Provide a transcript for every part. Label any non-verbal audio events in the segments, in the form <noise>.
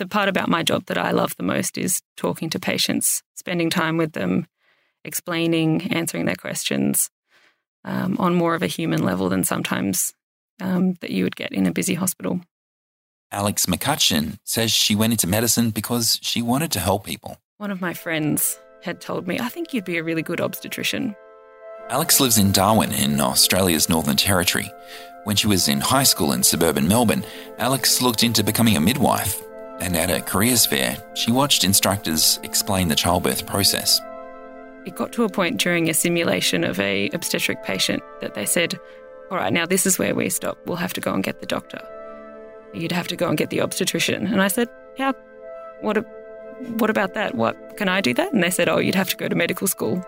The part about my job that I love the most is talking to patients, spending time with them, explaining, answering their questions um, on more of a human level than sometimes um, that you would get in a busy hospital. Alex McCutchan says she went into medicine because she wanted to help people. One of my friends had told me, I think you'd be a really good obstetrician. Alex lives in Darwin in Australia's Northern Territory. When she was in high school in suburban Melbourne, Alex looked into becoming a midwife. And at a careers fair, she watched instructors explain the childbirth process. It got to a point during a simulation of a obstetric patient that they said, "All right, now this is where we stop. We'll have to go and get the doctor. You'd have to go and get the obstetrician." And I said, "How? What? A, what about that? What can I do that?" And they said, "Oh, you'd have to go to medical school."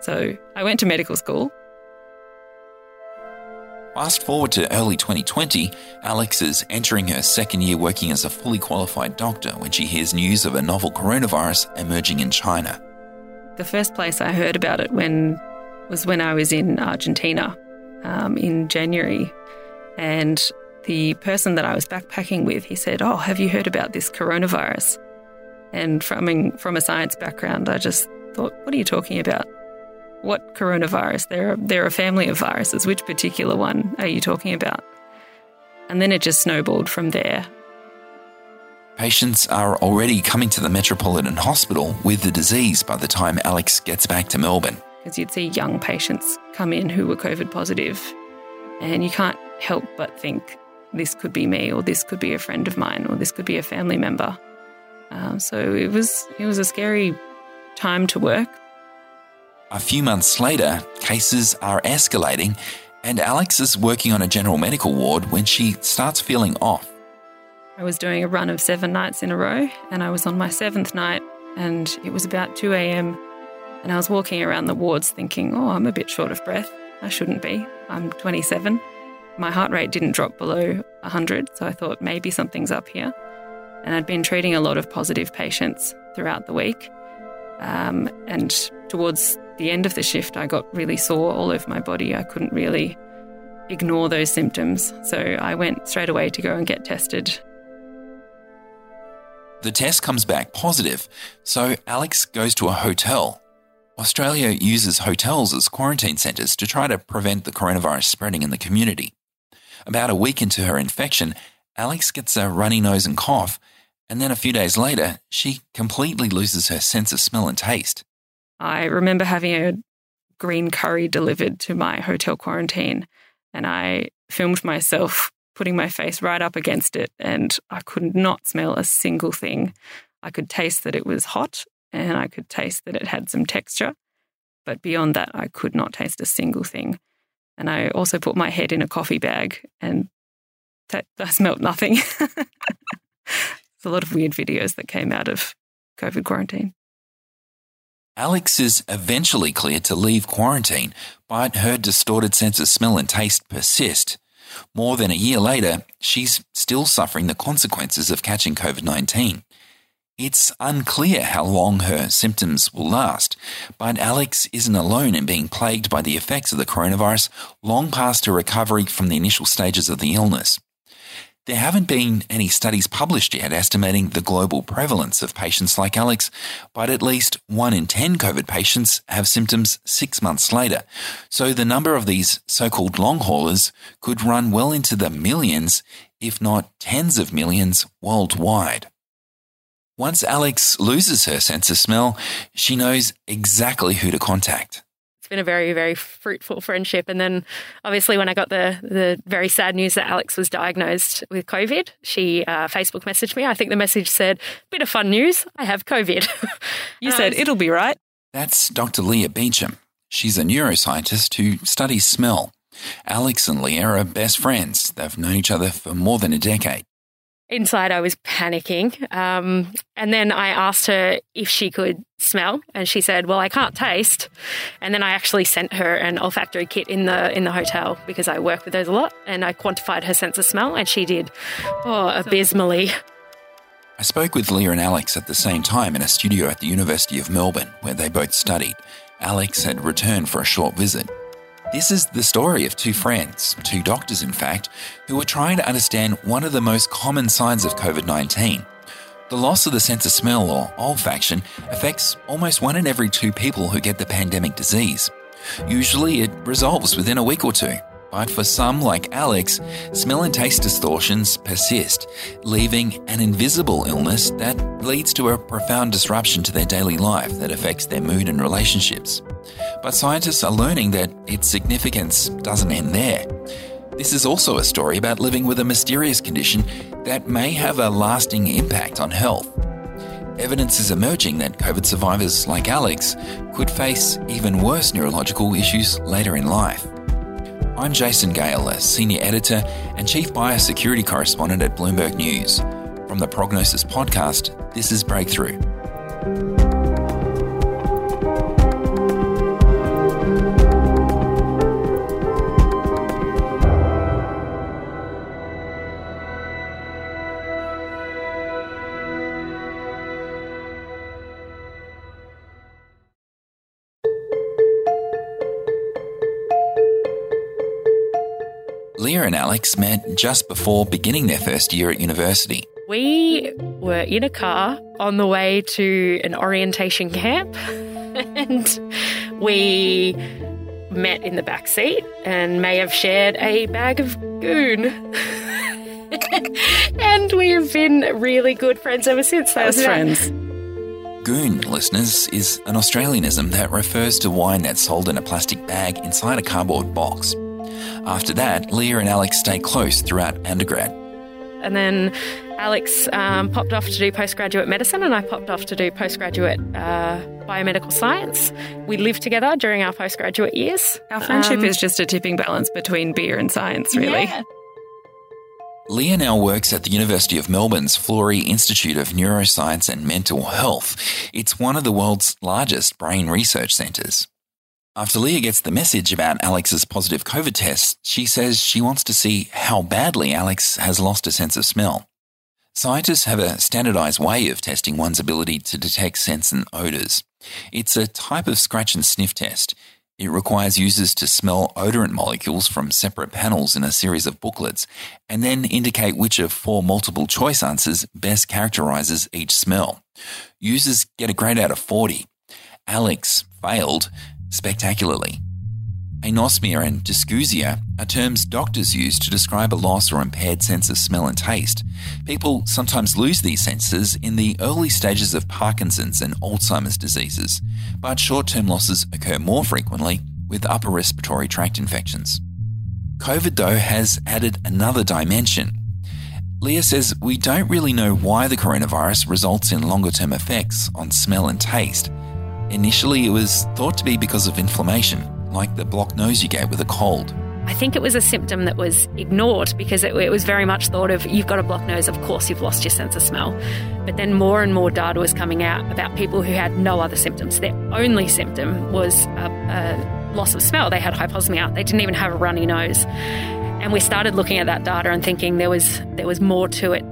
So I went to medical school. Fast forward to early 2020, Alex is entering her second year working as a fully qualified doctor when she hears news of a novel coronavirus emerging in China. The first place I heard about it when was when I was in Argentina um, in January, and the person that I was backpacking with, he said, "Oh, have you heard about this coronavirus?" And from from a science background, I just thought, "What are you talking about? What coronavirus? There are there are a family of viruses. Which particular one are you talking about?" And then it just snowballed from there. Patients are already coming to the Metropolitan Hospital with the disease by the time Alex gets back to Melbourne. Because you'd see young patients come in who were COVID positive, and you can't help but think this could be me, or this could be a friend of mine, or this could be a family member. Um, so it was it was a scary time to work. A few months later, cases are escalating, and Alex is working on a general medical ward when she starts feeling off. I was doing a run of seven nights in a row, and I was on my seventh night, and it was about 2 a.m. And I was walking around the wards thinking, oh, I'm a bit short of breath. I shouldn't be. I'm 27. My heart rate didn't drop below 100, so I thought maybe something's up here. And I'd been treating a lot of positive patients throughout the week. Um, and towards the end of the shift, I got really sore all over my body. I couldn't really ignore those symptoms. So I went straight away to go and get tested the test comes back positive, so Alex goes to a hotel. Australia uses hotels as quarantine centres to try to prevent the coronavirus spreading in the community. About a week into her infection, Alex gets a runny nose and cough, and then a few days later, she completely loses her sense of smell and taste. I remember having a green curry delivered to my hotel quarantine, and I filmed myself putting my face right up against it, and I could not smell a single thing. I could taste that it was hot and I could taste that it had some texture. But beyond that, I could not taste a single thing. And I also put my head in a coffee bag and t- I smelt nothing. <laughs> There's a lot of weird videos that came out of COVID quarantine. Alex is eventually cleared to leave quarantine, but her distorted sense of smell and taste persist. More than a year later, she's still suffering the consequences of catching COVID 19. It's unclear how long her symptoms will last, but Alex isn't alone in being plagued by the effects of the coronavirus long past her recovery from the initial stages of the illness. There haven't been any studies published yet estimating the global prevalence of patients like Alex, but at least 1 in 10 COVID patients have symptoms six months later. So the number of these so called long haulers could run well into the millions, if not tens of millions, worldwide. Once Alex loses her sense of smell, she knows exactly who to contact been a very, very fruitful friendship. And then obviously when I got the, the very sad news that Alex was diagnosed with COVID, she uh, Facebook messaged me. I think the message said, bit of fun news, I have COVID. <laughs> you said, was, it'll be right. That's Dr. Leah Beauchamp. She's a neuroscientist who studies smell. Alex and Leah are best friends. They've known each other for more than a decade. Inside I was panicking. Um, and then I asked her if she could smell, and she said, "Well, I can't taste." And then I actually sent her an olfactory kit in the in the hotel because I work with those a lot, and I quantified her sense of smell, and she did, oh, abysmally. I spoke with Leah and Alex at the same time in a studio at the University of Melbourne, where they both studied. Alex had returned for a short visit. This is the story of two friends, two doctors in fact, who were trying to understand one of the most common signs of COVID 19. The loss of the sense of smell or olfaction affects almost one in every two people who get the pandemic disease. Usually it resolves within a week or two, but for some, like Alex, smell and taste distortions persist, leaving an invisible illness that leads to a profound disruption to their daily life that affects their mood and relationships. But scientists are learning that its significance doesn't end there. This is also a story about living with a mysterious condition that may have a lasting impact on health. Evidence is emerging that COVID survivors like Alex could face even worse neurological issues later in life. I'm Jason Gale, a senior editor and chief biosecurity correspondent at Bloomberg News. From the Prognosis podcast, this is Breakthrough. And Alex met just before beginning their first year at university. We were in a car on the way to an orientation camp, <laughs> and we met in the back seat and may have shared a bag of goon. <laughs> and we have been really good friends ever since. Best friends. Goon, listeners, is an Australianism that refers to wine that's sold in a plastic bag inside a cardboard box. After that, Leah and Alex stayed close throughout undergrad. And then Alex um, popped off to do postgraduate medicine, and I popped off to do postgraduate uh, biomedical science. We lived together during our postgraduate years. Our friendship um, is just a tipping balance between beer and science, really. Yeah. Leah now works at the University of Melbourne's Florey Institute of Neuroscience and Mental Health. It's one of the world's largest brain research centres. After Leah gets the message about Alex's positive COVID test, she says she wants to see how badly Alex has lost a sense of smell. Scientists have a standardized way of testing one's ability to detect scents and odors. It's a type of scratch and sniff test. It requires users to smell odorant molecules from separate panels in a series of booklets and then indicate which of four multiple choice answers best characterizes each smell. Users get a grade out of 40. Alex failed spectacularly. Anosmia and dysgeusia are terms doctors use to describe a loss or impaired sense of smell and taste. People sometimes lose these senses in the early stages of Parkinson's and Alzheimer's diseases, but short term losses occur more frequently with upper respiratory tract infections. COVID, though, has added another dimension. Leah says we don't really know why the coronavirus results in longer term effects on smell and taste Initially, it was thought to be because of inflammation, like the blocked nose you get with a cold. I think it was a symptom that was ignored because it, it, was very much thought of you've got a blocked nose, of course you've lost your sense of smell. But then more and more data was coming out about people who had no other symptoms. Their only symptom was a, a loss of smell. They had hyposmia. They didn't even have a runny nose. And we started looking at that data and thinking there was there was more to it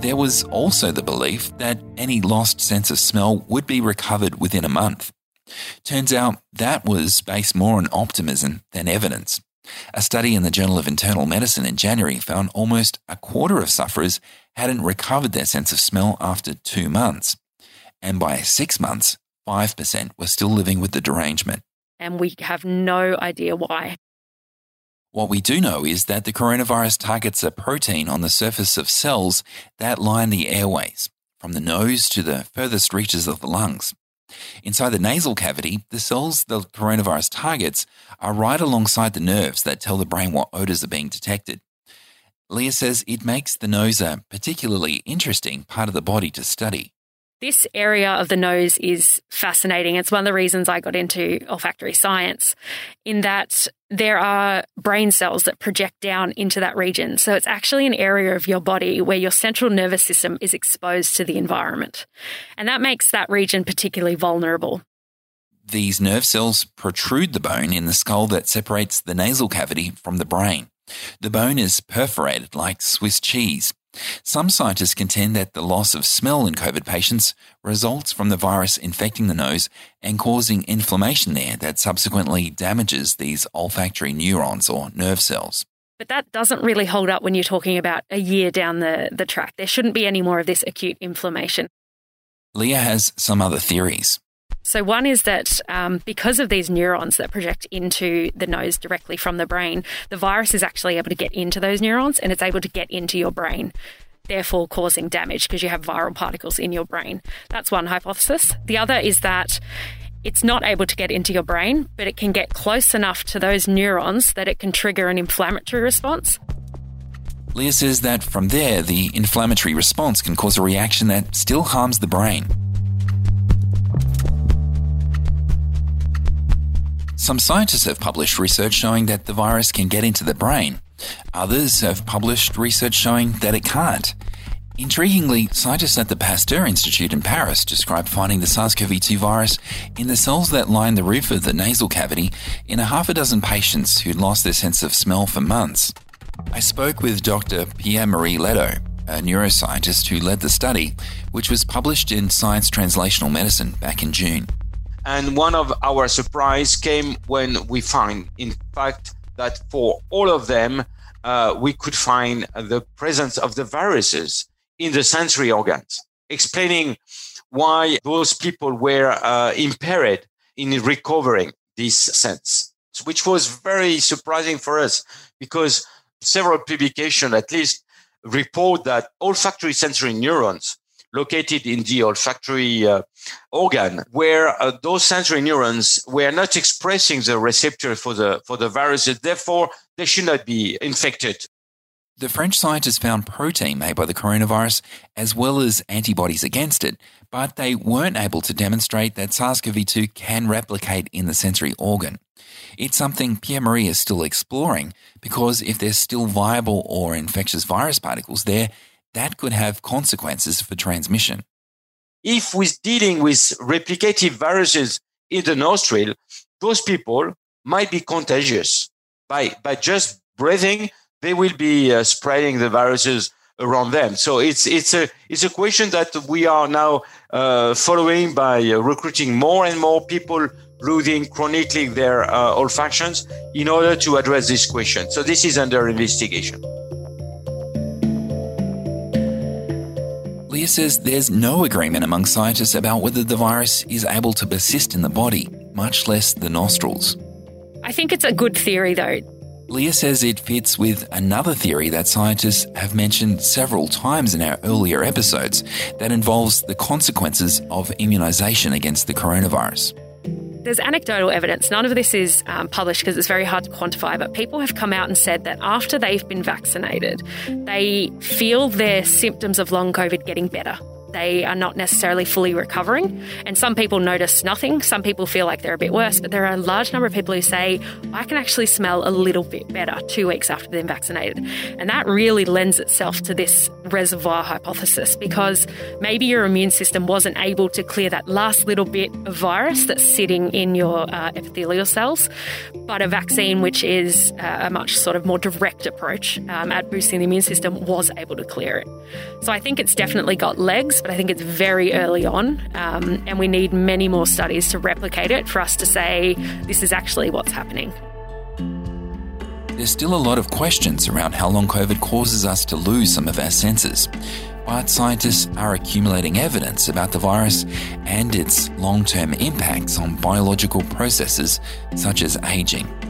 there was also the belief that any lost sense of smell would be recovered within a month. Turns out that was based more on optimism than evidence. A study in the Journal of Internal Medicine in January found almost a quarter of sufferers hadn't recovered their sense of smell after two months. And by six months, 5% were still living with the derangement. And we have no idea why. What we do know is that the coronavirus targets a protein on the surface of cells that line the airways, from the nose to the furthest reaches of the lungs. Inside the nasal cavity, the cells the coronavirus targets are right alongside the nerves that tell the brain what odors are being detected. Leah says it makes the nose a particularly interesting part of the body to study. This area of the nose is fascinating. It's one of the reasons I got into olfactory science, in that there are brain cells that project down into that region. So it's actually an area of your body where your central nervous system is exposed to the environment. And that makes that region particularly vulnerable. These nerve cells protrude the bone in the skull that separates the nasal cavity from the brain. The bone is perforated like Swiss cheese. Some scientists contend that the loss of smell in COVID patients results from the virus infecting the nose and causing inflammation there that subsequently damages these olfactory neurons or nerve cells. But that doesn't really hold up when you're talking about a year down the, the track. There shouldn't be any more of this acute inflammation. Leah has some other theories. So, one is that um, because of these neurons that project into the nose directly from the brain, the virus is actually able to get into those neurons and it's able to get into your brain, therefore causing damage because you have viral particles in your brain. That's one hypothesis. The other is that it's not able to get into your brain, but it can get close enough to those neurons that it can trigger an inflammatory response. Leah says that from there, the inflammatory response can cause a reaction that still harms the brain. Some scientists have published research showing that the virus can get into the brain. Others have published research showing that it can't. Intriguingly, scientists at the Pasteur Institute in Paris described finding the SARS CoV 2 virus in the cells that line the roof of the nasal cavity in a half a dozen patients who'd lost their sense of smell for months. I spoke with Dr. Pierre Marie Lledo, a neuroscientist who led the study, which was published in Science Translational Medicine back in June. And one of our surprise came when we find, in fact, that for all of them, uh, we could find the presence of the viruses in the sensory organs, explaining why those people were uh, impaired in recovering this sense, which was very surprising for us because several publications at least report that olfactory sensory neurons located in the olfactory uh, organ, where uh, those sensory neurons were not expressing the receptor for the for the viruses. Therefore, they should not be infected. The French scientists found protein made by the coronavirus as well as antibodies against it, but they weren't able to demonstrate that SARS CoV 2 can replicate in the sensory organ. It's something Pierre Marie is still exploring because if there's still viable or infectious virus particles there, that could have consequences for transmission. If we're dealing with replicative viruses in the nostril, those people might be contagious. By, by just breathing, they will be uh, spreading the viruses around them. So it's, it's, a, it's a question that we are now uh, following by uh, recruiting more and more people losing chronically their uh, olfactions in order to address this question. So this is under investigation. Leah says there's no agreement among scientists about whether the virus is able to persist in the body, much less the nostrils. I think it's a good theory, though. Leah says it fits with another theory that scientists have mentioned several times in our earlier episodes that involves the consequences of immunization against the coronavirus. There's anecdotal evidence. None of this is um, published because it's very hard to quantify, but people have come out and said that after they've been vaccinated, they feel their symptoms of long COVID getting better they are not necessarily fully recovering. And some people notice nothing. Some people feel like they're a bit worse. But there are a large number of people who say, I can actually smell a little bit better two weeks after being vaccinated. And that really lends itself to this reservoir hypothesis because maybe your immune system wasn't able to clear that last little bit of virus that's sitting in your uh, epithelial cells. But a vaccine, which is uh, a much sort of more direct approach um, at boosting the immune system, was able to clear it. So I think it's definitely got legs but I think it's very early on, um, and we need many more studies to replicate it for us to say this is actually what's happening. There's still a lot of questions around how long COVID causes us to lose some of our senses. But scientists are accumulating evidence about the virus and its long term impacts on biological processes such as aging.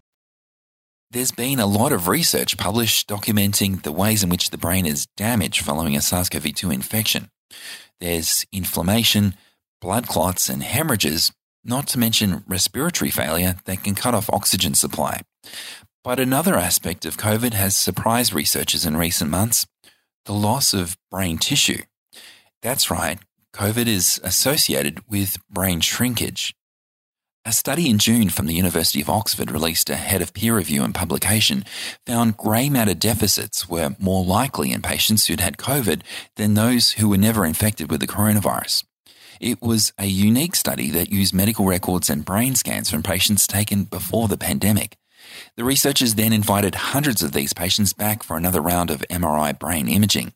There's been a lot of research published documenting the ways in which the brain is damaged following a SARS CoV 2 infection. There's inflammation, blood clots, and hemorrhages, not to mention respiratory failure that can cut off oxygen supply. But another aspect of COVID has surprised researchers in recent months the loss of brain tissue. That's right, COVID is associated with brain shrinkage. A study in June from the University of Oxford, released ahead of peer review and publication, found grey matter deficits were more likely in patients who'd had COVID than those who were never infected with the coronavirus. It was a unique study that used medical records and brain scans from patients taken before the pandemic. The researchers then invited hundreds of these patients back for another round of MRI brain imaging.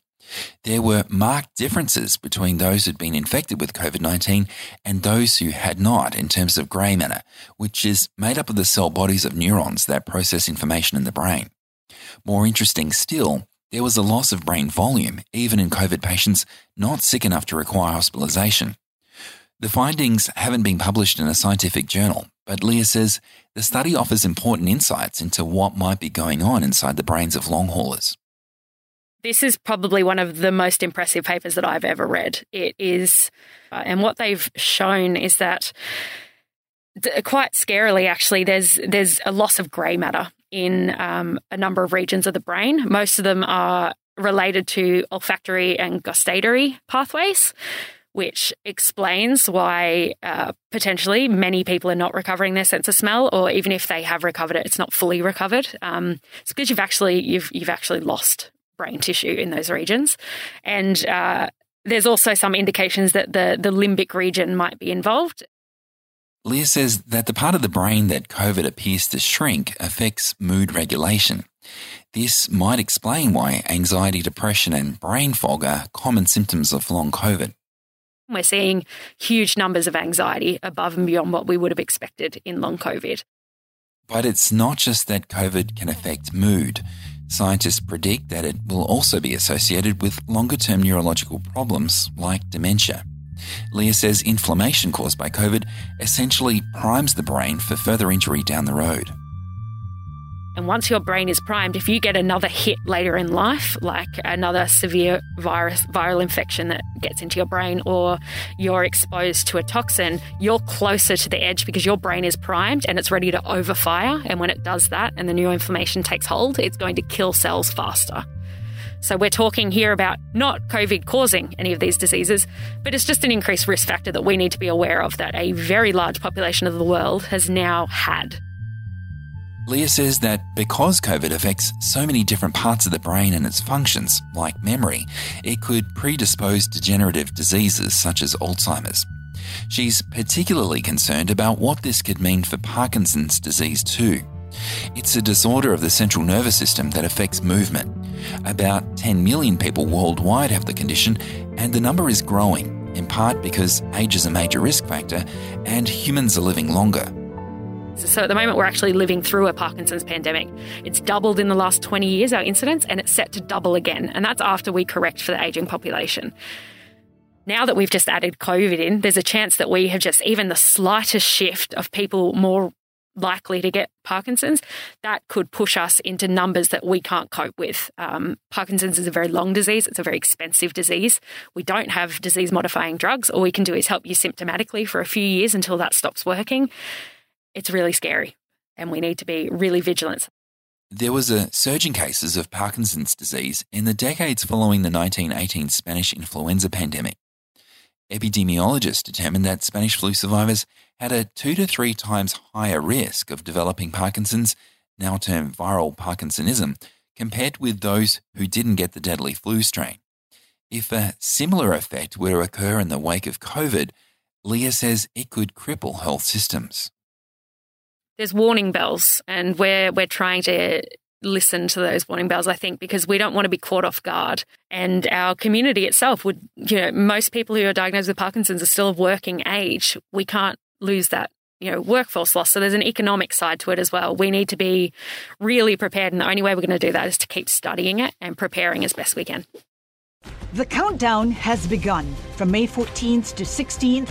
There were marked differences between those who'd been infected with COVID 19 and those who had not in terms of grey matter, which is made up of the cell bodies of neurons that process information in the brain. More interesting still, there was a loss of brain volume, even in COVID patients not sick enough to require hospitalization. The findings haven't been published in a scientific journal, but Leah says the study offers important insights into what might be going on inside the brains of long haulers. This is probably one of the most impressive papers that I've ever read. It is, uh, and what they've shown is that quite scarily, actually, there's there's a loss of grey matter in um, a number of regions of the brain. Most of them are related to olfactory and gustatory pathways which explains why uh, potentially many people are not recovering their sense of smell, or even if they have recovered it, it's not fully recovered. Um, it's because you've actually you've you've actually lost brain tissue in those regions, and uh, there's also some indications that the the limbic region might be involved. Leah says that the part of the brain that COVID appears to shrink affects mood regulation. This might explain why anxiety, depression, and brain fog are common symptoms of long COVID. We're seeing huge numbers of anxiety above and beyond what we would have expected in long COVID. But it's not just that COVID can affect mood. Scientists predict that it will also be associated with longer term neurological problems like dementia. Leah says inflammation caused by COVID essentially primes the brain for further injury down the road. And once your brain is primed, if you get another hit later in life, like another severe virus, viral infection that gets into your brain, or you're exposed to a toxin, you're closer to the edge because your brain is primed and it's ready to overfire. And when it does that and the new inflammation takes hold, it's going to kill cells faster. So we're talking here about not COVID causing any of these diseases, but it's just an increased risk factor that we need to be aware of that a very large population of the world has now had. Leah says that because COVID affects so many different parts of the brain and its functions, like memory, it could predispose degenerative diseases such as Alzheimer's. She's particularly concerned about what this could mean for Parkinson's disease, too. It's a disorder of the central nervous system that affects movement. About 10 million people worldwide have the condition, and the number is growing, in part because age is a major risk factor and humans are living longer. So at the moment, we're actually living through a Parkinson's pandemic. It's doubled in the last 20 years, our incidence, and it's set to double again. And that's after we correct for the aging population. Now that we've just added COVID in, there's a chance that we have just even the slightest shift of people more likely to get Parkinson's, that could push us into numbers that we can't cope with. Um, Parkinson's is a very long disease, it's a very expensive disease. We don't have disease modifying drugs. All we can do is help you symptomatically for a few years until that stops working it's really scary and we need to be really vigilant. There was a surge in cases of Parkinson's disease in the decades following the 1918 Spanish influenza pandemic. Epidemiologists determined that Spanish flu survivors had a two to three times higher risk of developing Parkinson's, now termed viral Parkinsonism, compared with those who didn't get the deadly flu strain. If a similar effect were to occur in the wake of COVID, Leah says it could cripple health systems. There's warning bells, and we're we're trying to listen to those warning bells, I think, because we don't want to be caught off guard. And our community itself would, you know, most people who are diagnosed with Parkinson's are still of working age. We can't lose that, you know, workforce loss. So there's an economic side to it as well. We need to be really prepared. And the only way we're going to do that is to keep studying it and preparing as best we can. The countdown has begun. From May 14th to 16th,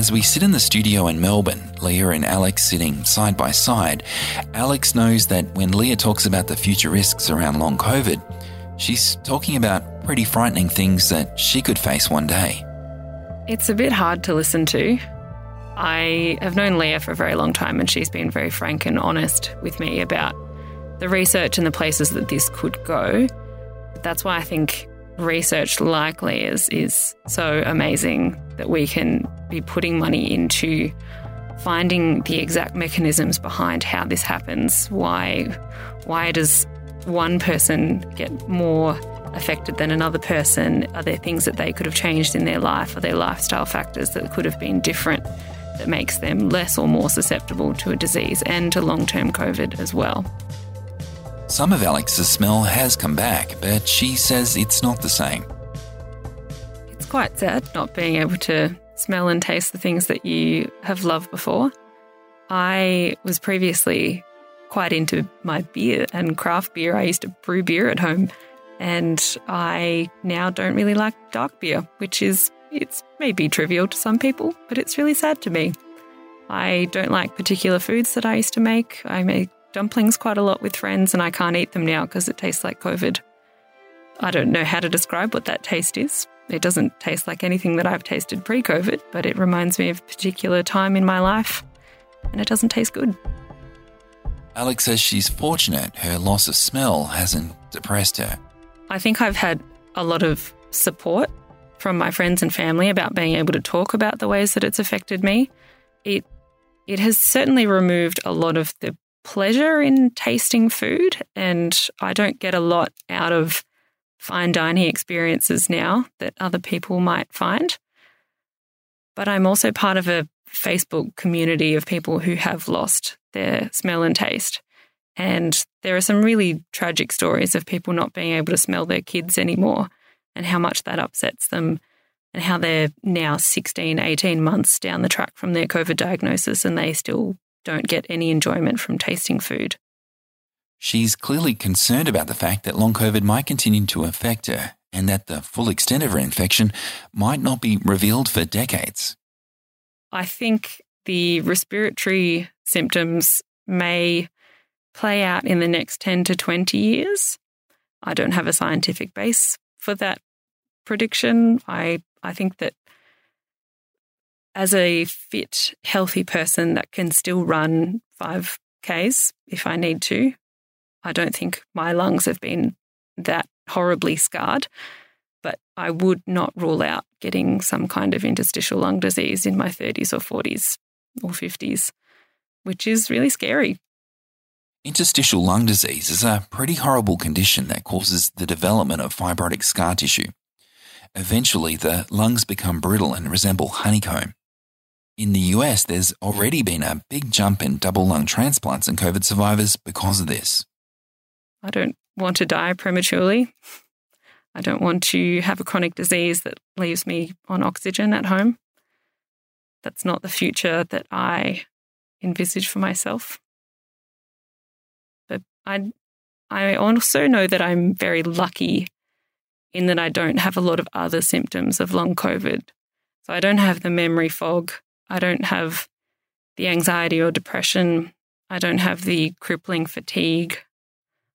As we sit in the studio in Melbourne, Leah and Alex sitting side by side, Alex knows that when Leah talks about the future risks around long COVID, she's talking about pretty frightening things that she could face one day. It's a bit hard to listen to. I have known Leah for a very long time, and she's been very frank and honest with me about the research and the places that this could go. That's why I think research like Leah's is so amazing that we can be putting money into finding the exact mechanisms behind how this happens. Why why does one person get more affected than another person? Are there things that they could have changed in their life? Are there lifestyle factors that could have been different that makes them less or more susceptible to a disease and to long-term COVID as well? Some of Alex's smell has come back, but she says it's not the same. It's quite sad not being able to smell and taste the things that you have loved before. I was previously quite into my beer and craft beer. I used to brew beer at home, and I now don't really like dark beer, which is it's maybe trivial to some people, but it's really sad to me. I don't like particular foods that I used to make. I make dumplings quite a lot with friends, and I can't eat them now because it tastes like COVID. I don't know how to describe what that taste is. It doesn't taste like anything that I've tasted pre COVID, but it reminds me of a particular time in my life, and it doesn't taste good. Alex says she's fortunate her loss of smell hasn't depressed her. I think I've had a lot of support from my friends and family about being able to talk about the ways that it's affected me. It it has certainly removed a lot of the pleasure in tasting food, and I don't get a lot out of fine dining experiences now that other people might find. But I'm also part of a Facebook community of people who have lost their smell and taste. And there are some really tragic stories of people not being able to smell their kids anymore and how much that upsets them and how they're now 16, 18 months down the track from their COVID diagnosis and they still don't get any enjoyment from tasting food. She's clearly concerned about the fact that long COVID might continue to affect her and that the full extent of her infection might not be revealed for decades. I think the respiratory symptoms may play out in the next 10 to 20 years. I don't have a scientific base for that prediction. I, I think that as a fit, healthy person that can still run 5Ks if I need to, I don't think my lungs have been that horribly scarred, but I would not rule out getting some kind of interstitial lung disease in my 30s or 40s or 50s, which is really scary. Interstitial lung disease is a pretty horrible condition that causes the development of fibrotic scar tissue. Eventually, the lungs become brittle and resemble honeycomb. In the US, there's already been a big jump in double lung transplants in COVID survivors because of this. I don't want to die prematurely. I don't want to have a chronic disease that leaves me on oxygen at home. That's not the future that I envisage for myself. But I, I also know that I'm very lucky in that I don't have a lot of other symptoms of long COVID. So I don't have the memory fog. I don't have the anxiety or depression. I don't have the crippling fatigue.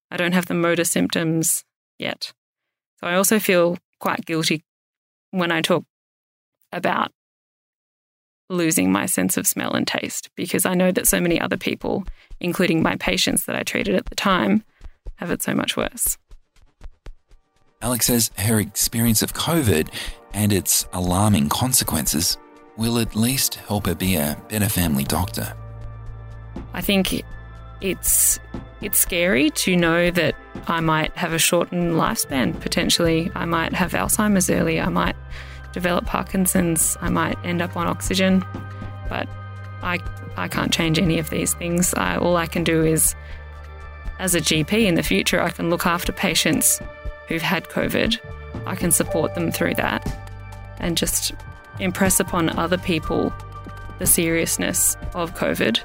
I don't have the motor symptoms yet. So I also feel quite guilty when I talk about losing my sense of smell and taste because I know that so many other people, including my patients that I treated at the time, have it so much worse. Alex says her experience of COVID and its alarming consequences will at least help her be a better family doctor. I think it's it's scary to know that I might have a shortened lifespan potentially. I might have Alzheimer's early. I might develop Parkinson's. I might end up on oxygen. But I I can't change any of these things. I, all I can do is as a GP in the future I can look after patients who've had COVID. I can support them through that and just impress upon other people the seriousness of COVID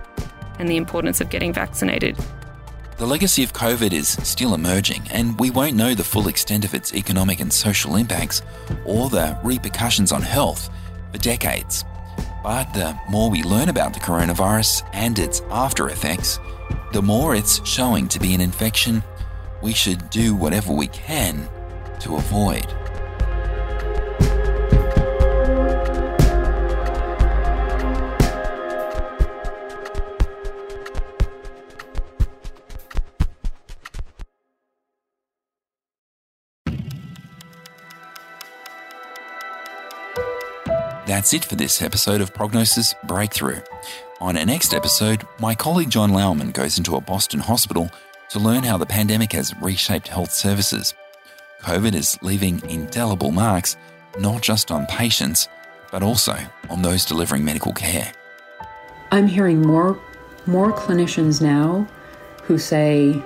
and the importance of getting vaccinated. The legacy of COVID is still emerging, and we won't know the full extent of its economic and social impacts or the repercussions on health for decades. But the more we learn about the coronavirus and its after effects, the more it's showing to be an infection we should do whatever we can to avoid. That's it for this episode of Prognosis Breakthrough. On our next episode, my colleague John Lauerman goes into a Boston hospital to learn how the pandemic has reshaped health services. COVID is leaving indelible marks not just on patients, but also on those delivering medical care. I'm hearing more more clinicians now who say,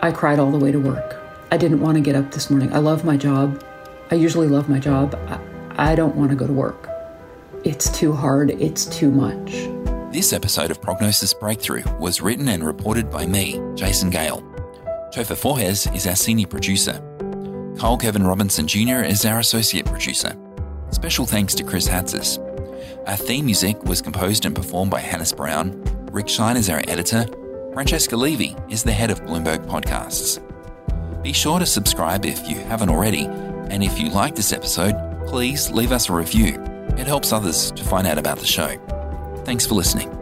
I cried all the way to work. I didn't want to get up this morning. I love my job. I usually love my job. I, I don't want to go to work. It's too hard. It's too much. This episode of Prognosis Breakthrough was written and reported by me, Jason Gale. Topher Forhecz is our senior producer. Kyle Kevin Robinson Jr. is our associate producer. Special thanks to Chris Hatzis. Our theme music was composed and performed by Hannes Brown. Rick Schine is our editor. Francesca Levy is the head of Bloomberg Podcasts. Be sure to subscribe if you haven't already, and if you like this episode, please leave us a review. It helps others to find out about the show. Thanks for listening.